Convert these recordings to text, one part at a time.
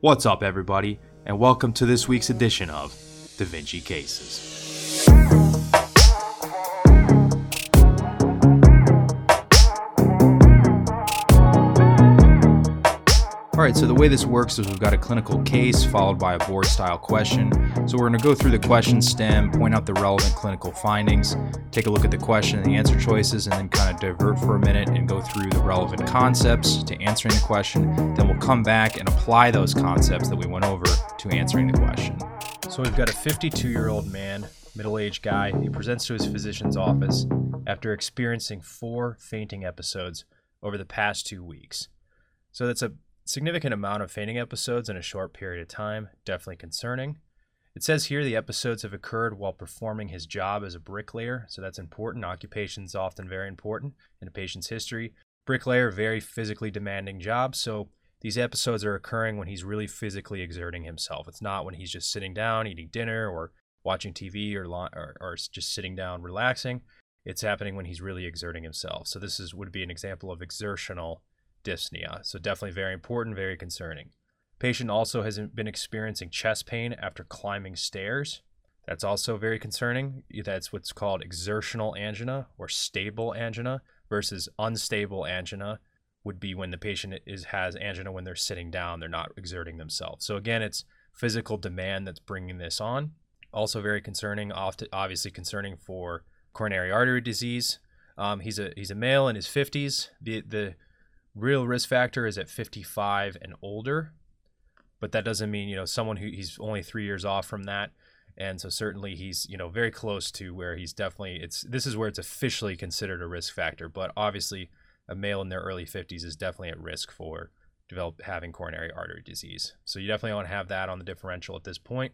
What's up, everybody, and welcome to this week's edition of Da Vinci Cases. Right, so the way this works is we've got a clinical case followed by a board style question. So we're going to go through the question stem, point out the relevant clinical findings, take a look at the question and the answer choices, and then kind of divert for a minute and go through the relevant concepts to answering the question. Then we'll come back and apply those concepts that we went over to answering the question. So we've got a 52 year old man, middle aged guy. He presents to his physician's office after experiencing four fainting episodes over the past two weeks. So that's a significant amount of fainting episodes in a short period of time, definitely concerning. It says here the episodes have occurred while performing his job as a bricklayer, so that's important. Occupation is often very important in a patient's history. Bricklayer, very physically demanding job, so these episodes are occurring when he's really physically exerting himself. It's not when he's just sitting down eating dinner or watching TV or, or, or just sitting down relaxing. It's happening when he's really exerting himself. So this is would be an example of exertional dyspnea. So definitely very important, very concerning. Patient also has been experiencing chest pain after climbing stairs. That's also very concerning. That's what's called exertional angina or stable angina versus unstable angina would be when the patient is has angina when they're sitting down, they're not exerting themselves. So again, it's physical demand that's bringing this on. Also very concerning, often obviously concerning for coronary artery disease. Um, he's a he's a male in his 50s. The the real risk factor is at 55 and older, but that doesn't mean you know someone who he's only three years off from that, and so certainly he's you know very close to where he's definitely it's this is where it's officially considered a risk factor, but obviously a male in their early 50s is definitely at risk for develop having coronary artery disease. So you definitely want to have that on the differential at this point.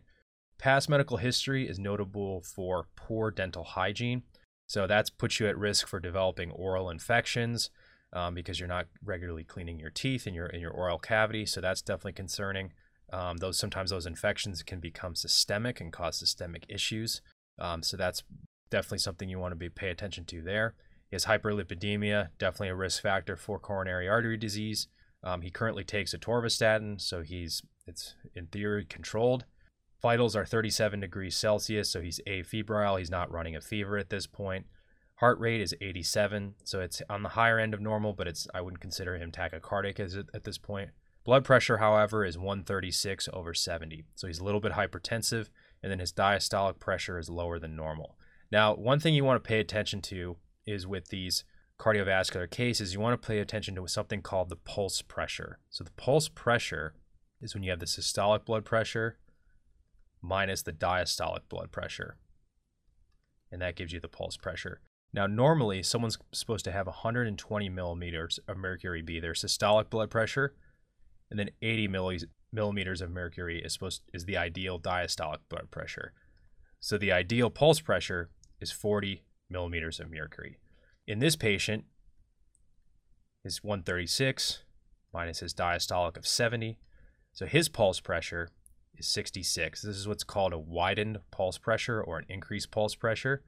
Past medical history is notable for poor dental hygiene. So that's puts you at risk for developing oral infections, um, because you're not regularly cleaning your teeth and your in your oral cavity. So that's definitely concerning. Um, those sometimes those infections can become systemic and cause systemic issues. Um, so that's definitely something you want to be pay attention to there. He has hyperlipidemia, definitely a risk factor for coronary artery disease. Um, he currently takes atorvastatin, so he's it's in theory controlled. Vitals are 37 degrees Celsius, so he's afebrile. He's not running a fever at this point. Heart rate is 87, so it's on the higher end of normal, but it's I wouldn't consider him tachycardic as at this point. Blood pressure, however, is 136 over 70, so he's a little bit hypertensive, and then his diastolic pressure is lower than normal. Now, one thing you want to pay attention to is with these cardiovascular cases, you want to pay attention to something called the pulse pressure. So the pulse pressure is when you have the systolic blood pressure minus the diastolic blood pressure. And that gives you the pulse pressure. Now, normally, someone's supposed to have 120 millimeters of mercury be their systolic blood pressure, and then 80 millimeters of mercury is supposed is the ideal diastolic blood pressure. So the ideal pulse pressure is 40 millimeters of mercury. In this patient, is 136 minus his diastolic of 70. So his pulse pressure is 66. This is what's called a widened pulse pressure or an increased pulse pressure.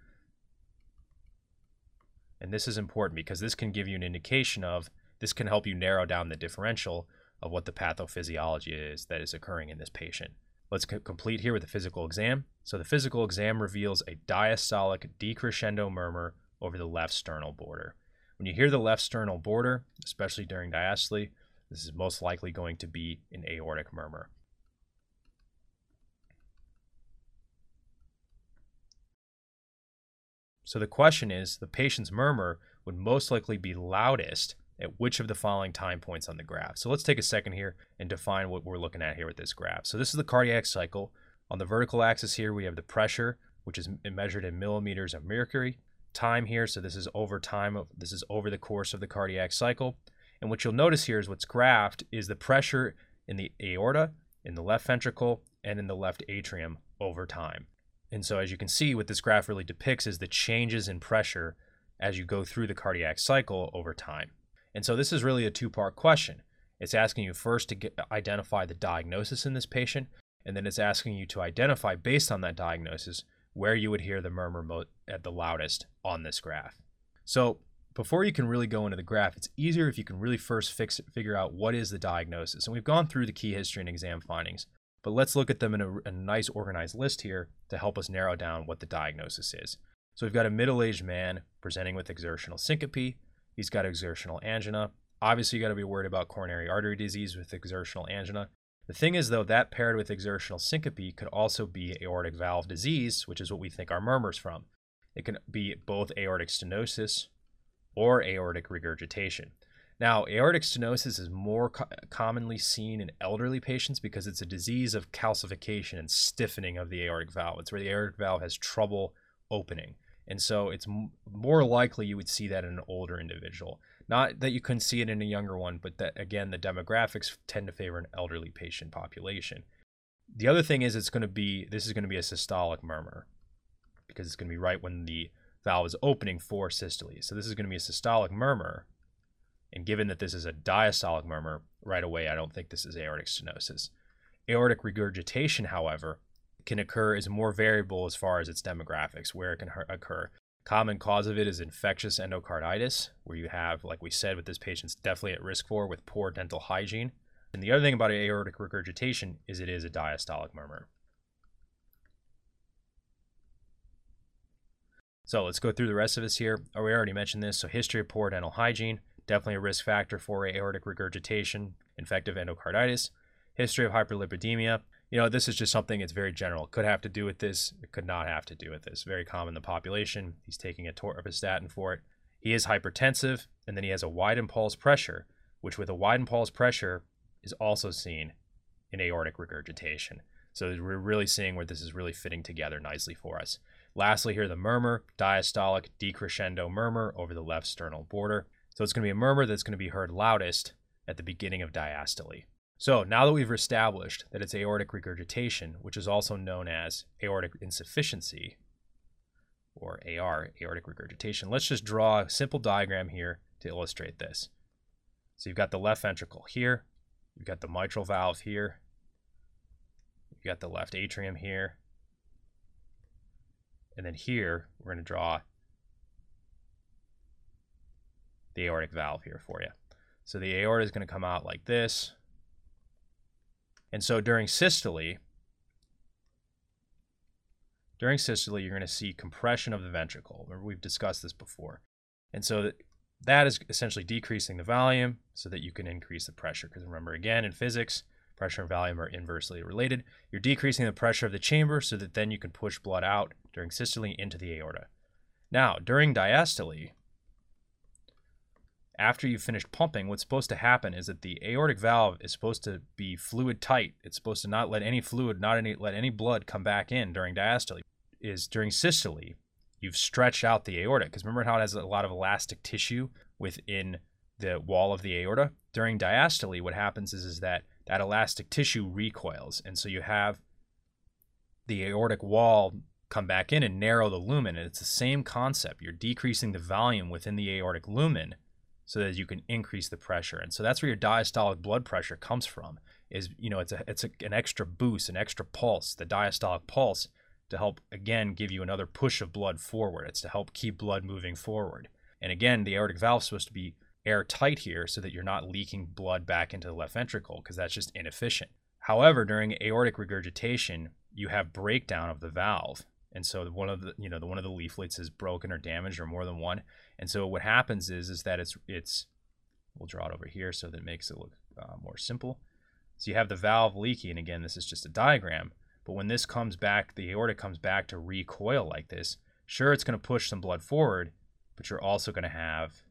And this is important because this can give you an indication of, this can help you narrow down the differential of what the pathophysiology is that is occurring in this patient. Let's complete here with the physical exam. So the physical exam reveals a diastolic decrescendo murmur over the left sternal border. When you hear the left sternal border, especially during diastole, this is most likely going to be an aortic murmur. So the question is the patient's murmur would most likely be loudest at which of the following time points on the graph. So let's take a second here and define what we're looking at here with this graph. So this is the cardiac cycle. On the vertical axis here, we have the pressure, which is measured in millimeters of mercury. Time here, so this is over time, of, this is over the course of the cardiac cycle. And what you'll notice here is what's graphed is the pressure in the aorta, in the left ventricle, and in the left atrium over time. And so, as you can see, what this graph really depicts is the changes in pressure as you go through the cardiac cycle over time. And so, this is really a two part question. It's asking you first to get, identify the diagnosis in this patient, and then it's asking you to identify, based on that diagnosis, where you would hear the murmur mo- at the loudest on this graph. So, before you can really go into the graph, it's easier if you can really first fix figure out what is the diagnosis. And we've gone through the key history and exam findings, but let's look at them in a, a nice organized list here to help us narrow down what the diagnosis is. So we've got a middle-aged man presenting with exertional syncope. He's got exertional angina. Obviously, you got to be worried about coronary artery disease with exertional angina. The thing is, though, that paired with exertional syncope could also be aortic valve disease, which is what we think our murmurs from. It can be both aortic stenosis or aortic regurgitation. Now, aortic stenosis is more co- commonly seen in elderly patients because it's a disease of calcification and stiffening of the aortic valve. It's where the aortic valve has trouble opening. And so it's m- more likely you would see that in an older individual. Not that you couldn't see it in a younger one, but that again, the demographics tend to favor an elderly patient population. The other thing is it's going to be this is going to be a systolic murmur because it's going to be right when the valve is opening for systole. So this is going to be a systolic murmur. And given that this is a diastolic murmur, right away, I don't think this is aortic stenosis. Aortic regurgitation, however, can occur is more variable as far as its demographics, where it can occur. Common cause of it is infectious endocarditis, where you have, like we said, with this patient's definitely at risk for with poor dental hygiene. And the other thing about aortic regurgitation is it is a diastolic murmur. So let's go through the rest of this here. Oh, we already mentioned this. So history of poor dental hygiene, definitely a risk factor for aortic regurgitation, infective endocarditis. History of hyperlipidemia. You know, this is just something it's very general. Could have to do with this. It could not have to do with this. Very common in the population. He's taking atorvastatin for it. He is hypertensive, and then he has a widened pulse pressure, which with a widened pulse pressure is also seen in aortic regurgitation. So we're really seeing where this is really fitting together nicely for us. Lastly, here the murmur, diastolic decrescendo murmur over the left sternal border. So it's going to be a murmur that's going to be heard loudest at the beginning of diastole. So now that we've established that it's aortic regurgitation, which is also known as aortic insufficiency, or AR, aortic regurgitation, let's just draw a simple diagram here to illustrate this. So you've got the left ventricle here, you've got the mitral valve here, you've got the left atrium here, and then here, we're going to draw the aortic valve here for you. So the aorta is going to come out like this. And so during systole, during systole, you're going to see compression of the ventricle. Remember, we've discussed this before. And so that is essentially decreasing the volume so that you can increase the pressure. Because remember, again, in physics, pressure and volume are inversely related. You're decreasing the pressure of the chamber so that then you can push blood out during systole into the aorta. Now, during diastole, after you've finished pumping, what's supposed to happen is that the aortic valve is supposed to be fluid tight. It's supposed to not let any fluid, not any let any blood come back in during diastole. Is during systole, you've stretched out the aorta because remember how it has a lot of elastic tissue within the wall of the aorta. During diastole, what happens is, is that that elastic tissue recoils. And so you have the aortic wall come back in and narrow the lumen. And it's the same concept. You're decreasing the volume within the aortic lumen so that you can increase the pressure. And so that's where your diastolic blood pressure comes from. Is you know it's a it's a, an extra boost, an extra pulse, the diastolic pulse to help again give you another push of blood forward. It's to help keep blood moving forward. And again, the aortic valve is supposed to be airtight here so that you're not leaking blood back into the left ventricle because that's just inefficient. However, during aortic regurgitation, you have breakdown of the valve. And so one of the you know the one of the leaflets is broken or damaged or more than one. And so what happens is is that it's it's we'll draw it over here so that it makes it look uh, more simple. So you have the valve leaky, and again, this is just a diagram. But when this comes back, the aorta comes back to recoil like this. Sure, it's going to push some blood forward, but you're also going to have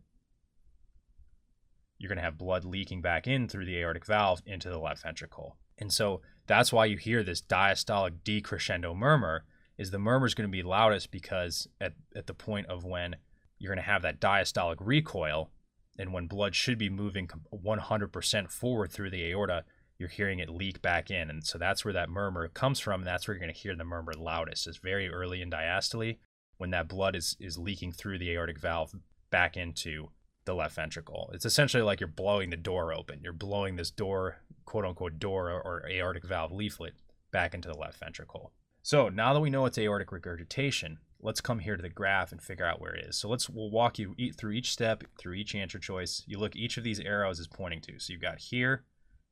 you're going to have blood leaking back in through the aortic valve into the left ventricle. And so that's why you hear this diastolic decrescendo murmur is the murmur is going to be loudest because at, at the point of when you're going to have that diastolic recoil and when blood should be moving 100% forward through the aorta, you're hearing it leak back in. And so that's where that murmur comes from. And that's where you're going to hear the murmur loudest. It's very early in diastole when that blood is, is leaking through the aortic valve back into the left ventricle. It's essentially like you're blowing the door open. You're blowing this door, quote unquote, door or aortic valve leaflet back into the left ventricle. So now that we know it's aortic regurgitation, let's come here to the graph and figure out where it is. So let's we'll walk you through each step, through each answer choice. You look each of these arrows is pointing to. So you've got here,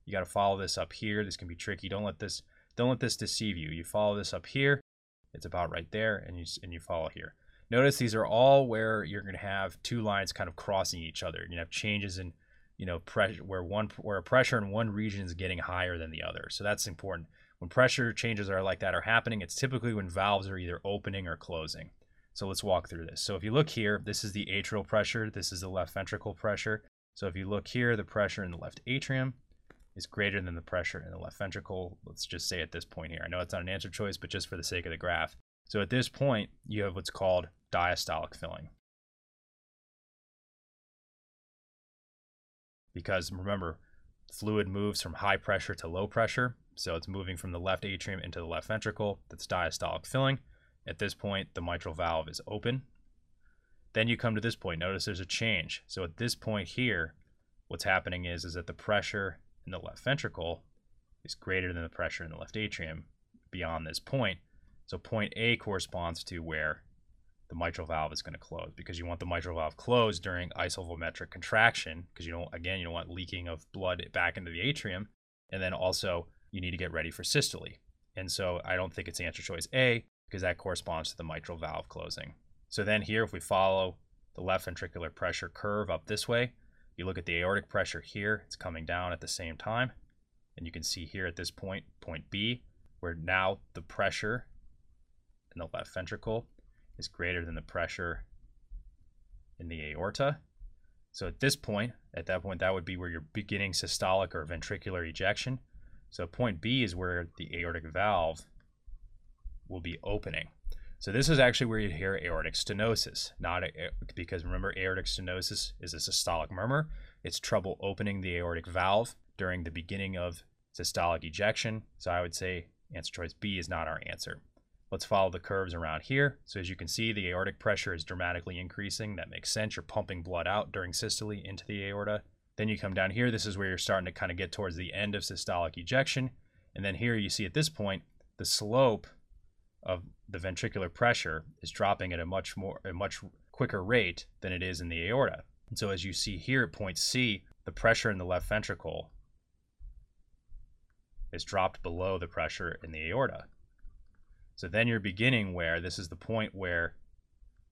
you got to follow this up here. This can be tricky. Don't let this don't let this deceive you. You follow this up here. It's about right there, and you and you follow here. Notice these are all where you're going to have two lines kind of crossing each other. You have changes in you know pressure where one where a pressure in one region is getting higher than the other. So that's important. When pressure changes are like that are happening, it's typically when valves are either opening or closing. So let's walk through this. So if you look here, this is the atrial pressure, this is the left ventricle pressure. So if you look here, the pressure in the left atrium is greater than the pressure in the left ventricle. Let's just say at this point here. I know it's not an answer choice, but just for the sake of the graph. So at this point, you have what's called diastolic filling. Because remember, fluid moves from high pressure to low pressure. So it's moving from the left atrium into the left ventricle. That's diastolic filling. At this point, the mitral valve is open. Then you come to this point. Notice there's a change. So at this point here, what's happening is, is that the pressure in the left ventricle is greater than the pressure in the left atrium beyond this point. So point A corresponds to where the mitral valve is going to close because you want the mitral valve closed during isovolumetric contraction because you don't again you don't want leaking of blood back into the atrium and then also you need to get ready for systole. And so I don't think it's answer choice A because that corresponds to the mitral valve closing. So then here, if we follow the left ventricular pressure curve up this way, you look at the aortic pressure here, it's coming down at the same time. And you can see here at this point, point B, where now the pressure in the left ventricle is greater than the pressure in the aorta. So at this point, at that point, that would be where you're beginning systolic or ventricular ejection. So point B is where the aortic valve will be opening. So this is actually where you hear aortic stenosis, not a, because remember aortic stenosis is a systolic murmur. It's trouble opening the aortic valve during the beginning of systolic ejection. So I would say answer choice B is not our answer. Let's follow the curves around here. So as you can see, the aortic pressure is dramatically increasing. That makes sense. You're pumping blood out during systole into the aorta. Then you come down here. This is where you're starting to kind of get towards the end of systolic ejection. And then here you see at this point, the slope of the ventricular pressure is dropping at a much more a much quicker rate than it is in the aorta. And so as you see here at point C, the pressure in the left ventricle is dropped below the pressure in the aorta. So then you're beginning where this is the point where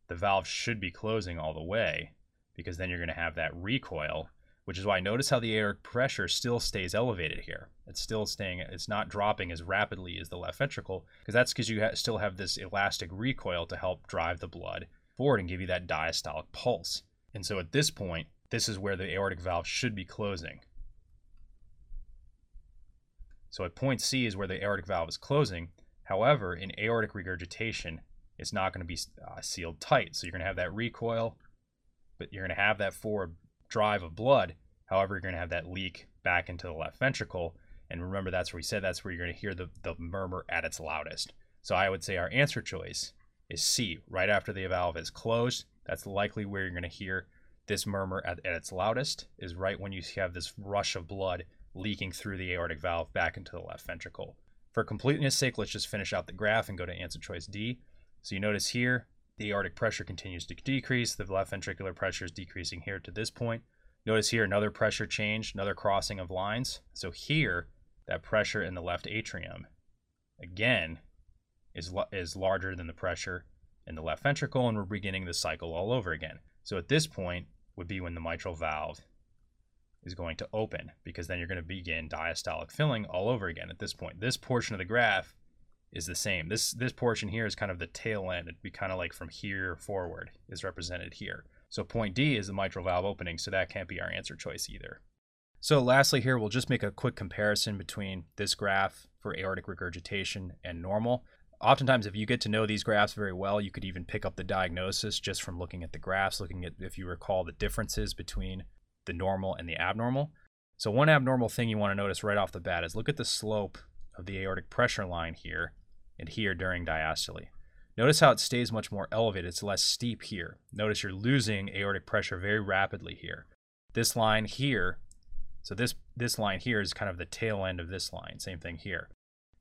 the valve should be closing all the way because then you're going to have that recoil which is why notice how the aortic pressure still stays elevated here. It's still staying, it's not dropping as rapidly as the left ventricle, because that's because you ha- still have this elastic recoil to help drive the blood forward and give you that diastolic pulse. And so at this point, this is where the aortic valve should be closing. So at point C is where the aortic valve is closing. However, in aortic regurgitation, it's not going to be uh, sealed tight. So you're going to have that recoil, but you're going to have that forward drive of blood. However, you're going to have that leak back into the left ventricle. And remember, that's where we said that's where you're going to hear the, the murmur at its loudest. So I would say our answer choice is C, right after the valve is closed. That's likely where you're going to hear this murmur at, at its loudest, is right when you have this rush of blood leaking through the aortic valve back into the left ventricle. For completeness sake, let's just finish out the graph and go to answer choice D. So you notice here, the aortic pressure continues to decrease. The left ventricular pressure is decreasing here to this point. Notice here another pressure change, another crossing of lines. So here, that pressure in the left atrium, again, is, is larger than the pressure in the left ventricle, and we're beginning the cycle all over again. So at this point would be when the mitral valve is going to open, because then you're going to begin diastolic filling all over again at this point. This portion of the graph is the same. This this portion here is kind of the tail end. It'd be kind of like from here forward is represented here. So point D is the mitral valve opening, so that can't be our answer choice either. So lastly here, we'll just make a quick comparison between this graph for aortic regurgitation and normal. Oftentimes, if you get to know these graphs very well, you could even pick up the diagnosis just from looking at the graphs, looking at, if you recall, the differences between the normal and the abnormal. So one abnormal thing you want to notice right off the bat is look at the slope of the aortic pressure line here and here during diastole. Notice how it stays much more elevated. It's less steep here. Notice you're losing aortic pressure very rapidly here. This line here, so this, this line here is kind of the tail end of this line. Same thing here.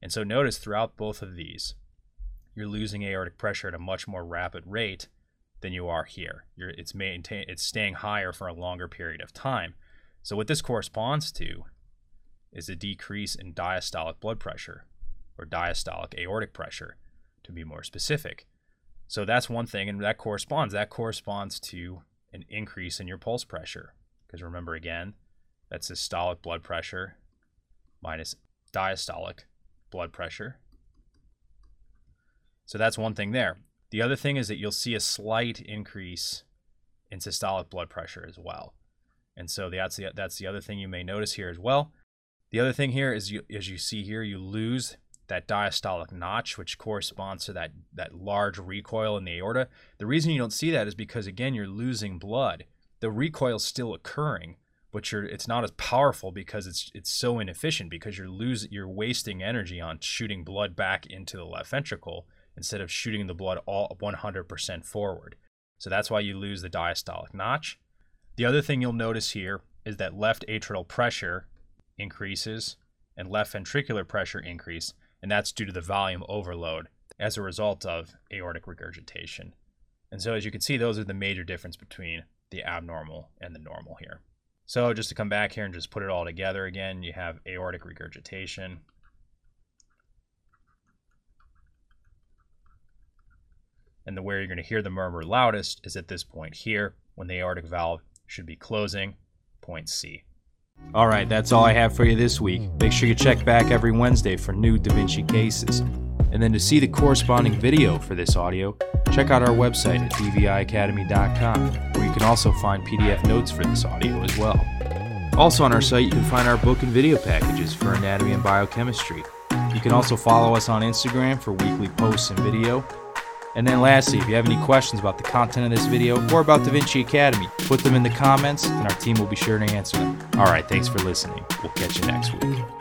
And so notice throughout both of these, you're losing aortic pressure at a much more rapid rate than you are here. You're, it's maintain it's staying higher for a longer period of time. So what this corresponds to is a decrease in diastolic blood pressure or diastolic aortic pressure to be more specific. So that's one thing and that corresponds that corresponds to an increase in your pulse pressure because remember again that's systolic blood pressure minus diastolic blood pressure. So that's one thing there. The other thing is that you'll see a slight increase in systolic blood pressure as well. And so that's the, that's the other thing you may notice here as well. The other thing here is you, as you see here, you lose that diastolic notch, which corresponds to that, that large recoil in the aorta. The reason you don't see that is because, again, you're losing blood. The recoil is still occurring, but you're, it's not as powerful because it's, it's so inefficient because you're, losing, you're wasting energy on shooting blood back into the left ventricle instead of shooting the blood all 100% forward. So that's why you lose the diastolic notch. The other thing you'll notice here is that left atrial pressure increases and left ventricular pressure increase, and that's due to the volume overload as a result of aortic regurgitation. And so as you can see, those are the major difference between the abnormal and the normal here. So just to come back here and just put it all together again, you have aortic regurgitation, and the where you're going to hear the murmur loudest is at this point here when the aortic valve should be closing, point C. All right, that's all I have for you this week. Make sure you check back every Wednesday for new Da Vinci cases. And then to see the corresponding video for this audio, check out our website at dviacademy.com, where you can also find PDF notes for this audio as well. Also on our site, you can find our book and video packages for anatomy and biochemistry. You can also follow us on Instagram for weekly posts and video, and then lastly, if you have any questions about the content of this video or about Da Vinci Academy, put them in the comments and our team will be sure to answer them. All right, thanks for listening. We'll catch you next week.